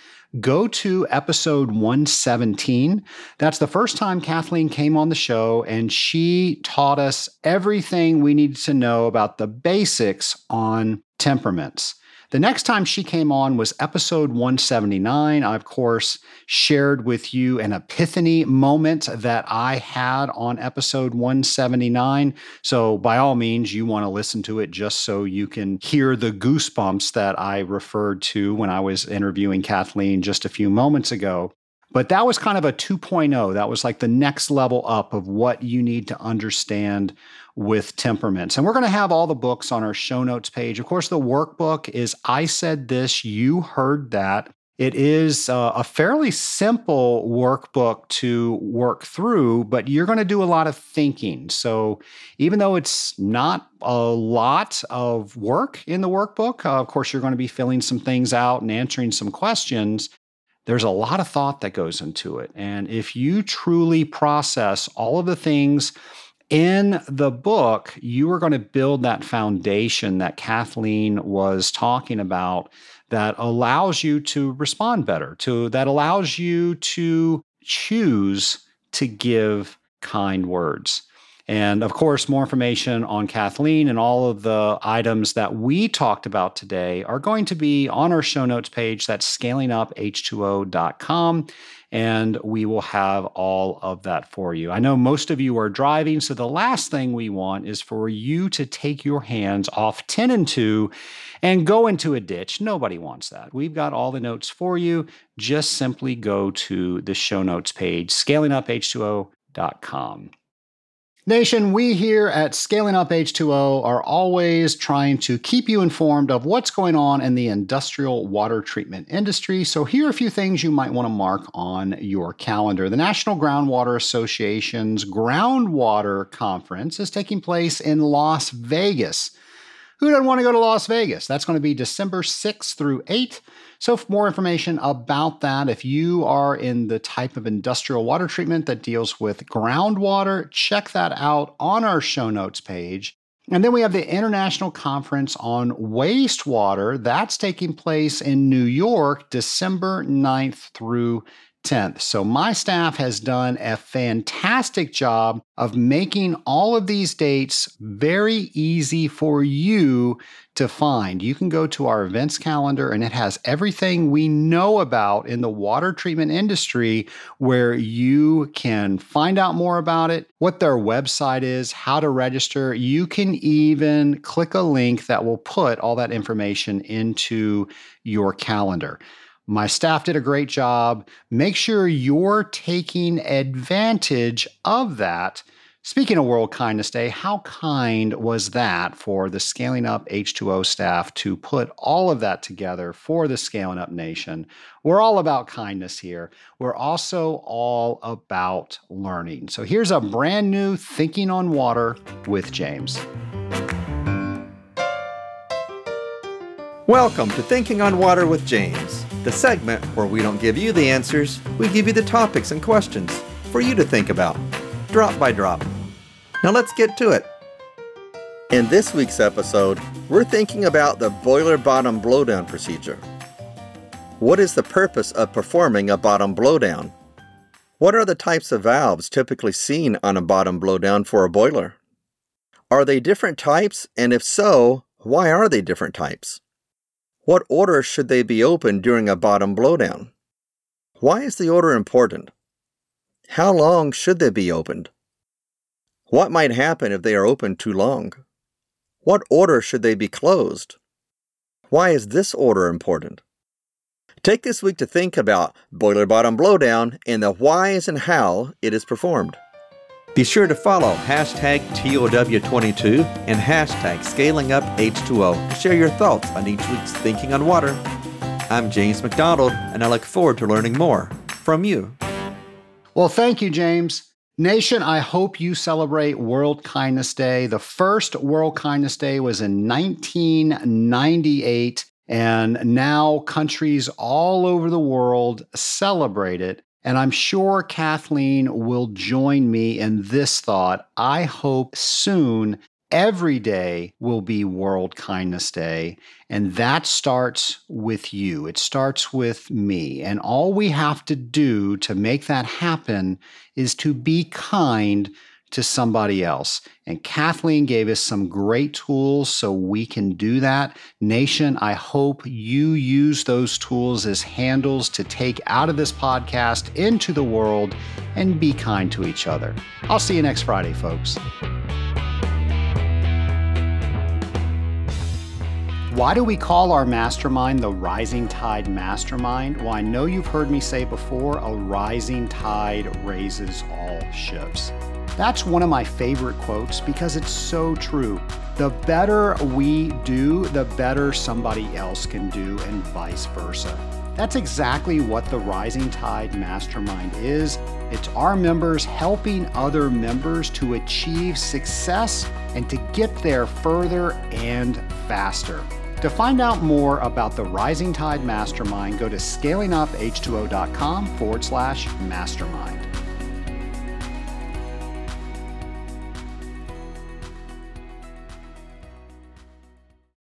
go to episode 117. That's the first time Kathleen came on the show, and she taught us everything we needed to know about the basics on temperaments. The next time she came on was episode 179. I, of course, shared with you an epiphany moment that I had on episode 179. So, by all means, you want to listen to it just so you can hear the goosebumps that I referred to when I was interviewing Kathleen just a few moments ago. But that was kind of a 2.0. That was like the next level up of what you need to understand with temperaments. And we're going to have all the books on our show notes page. Of course, the workbook is I Said This, You Heard That. It is uh, a fairly simple workbook to work through, but you're going to do a lot of thinking. So, even though it's not a lot of work in the workbook, uh, of course, you're going to be filling some things out and answering some questions there's a lot of thought that goes into it. And if you truly process all of the things in the book, you are going to build that foundation that Kathleen was talking about that allows you to respond better, to that allows you to choose to give kind words. And of course, more information on Kathleen and all of the items that we talked about today are going to be on our show notes page. That's scalinguph2o.com. And we will have all of that for you. I know most of you are driving, so the last thing we want is for you to take your hands off 10 and 2 and go into a ditch. Nobody wants that. We've got all the notes for you. Just simply go to the show notes page, scalinguph2o.com. Nation, we here at Scaling Up H2O are always trying to keep you informed of what's going on in the industrial water treatment industry. So, here are a few things you might want to mark on your calendar. The National Groundwater Association's Groundwater Conference is taking place in Las Vegas. Who doesn't want to go to Las Vegas? That's going to be December 6th through 8th. So, for more information about that, if you are in the type of industrial water treatment that deals with groundwater, check that out on our show notes page. And then we have the International Conference on Wastewater. That's taking place in New York, December 9th through 10th. So, my staff has done a fantastic job of making all of these dates very easy for you to find. You can go to our events calendar and it has everything we know about in the water treatment industry where you can find out more about it, what their website is, how to register. You can even click a link that will put all that information into your calendar. My staff did a great job. Make sure you're taking advantage of that. Speaking of World Kindness Day, how kind was that for the Scaling Up H2O staff to put all of that together for the Scaling Up Nation? We're all about kindness here. We're also all about learning. So here's a brand new Thinking on Water with James. Welcome to Thinking on Water with James, the segment where we don't give you the answers, we give you the topics and questions for you to think about drop by drop. Now let's get to it. In this week's episode, we're thinking about the boiler bottom blowdown procedure. What is the purpose of performing a bottom blowdown? What are the types of valves typically seen on a bottom blowdown for a boiler? Are they different types, and if so, why are they different types? What order should they be opened during a bottom blowdown? Why is the order important? How long should they be opened? What might happen if they are opened too long? What order should they be closed? Why is this order important? Take this week to think about boiler bottom blowdown and the whys and how it is performed. Be sure to follow hashtag TOW22 and hashtag ScalingUpH2O to share your thoughts on each week's Thinking on Water. I'm James McDonald, and I look forward to learning more from you. Well, thank you, James. Nation, I hope you celebrate World Kindness Day. The first World Kindness Day was in 1998, and now countries all over the world celebrate it. And I'm sure Kathleen will join me in this thought. I hope soon every day will be World Kindness Day. And that starts with you. It starts with me. And all we have to do to make that happen is to be kind to somebody else. And Kathleen gave us some great tools so we can do that. Nation, I hope you use those tools as handles to take out of this podcast into the world and be kind to each other. I'll see you next Friday, folks. Why do we call our mastermind the Rising Tide Mastermind? Well, I know you've heard me say before a rising tide raises all ships. That's one of my favorite quotes because it's so true. The better we do, the better somebody else can do, and vice versa. That's exactly what the Rising Tide Mastermind is. It's our members helping other members to achieve success and to get there further and faster. To find out more about the Rising Tide Mastermind, go to scalinguph2o.com forward slash mastermind.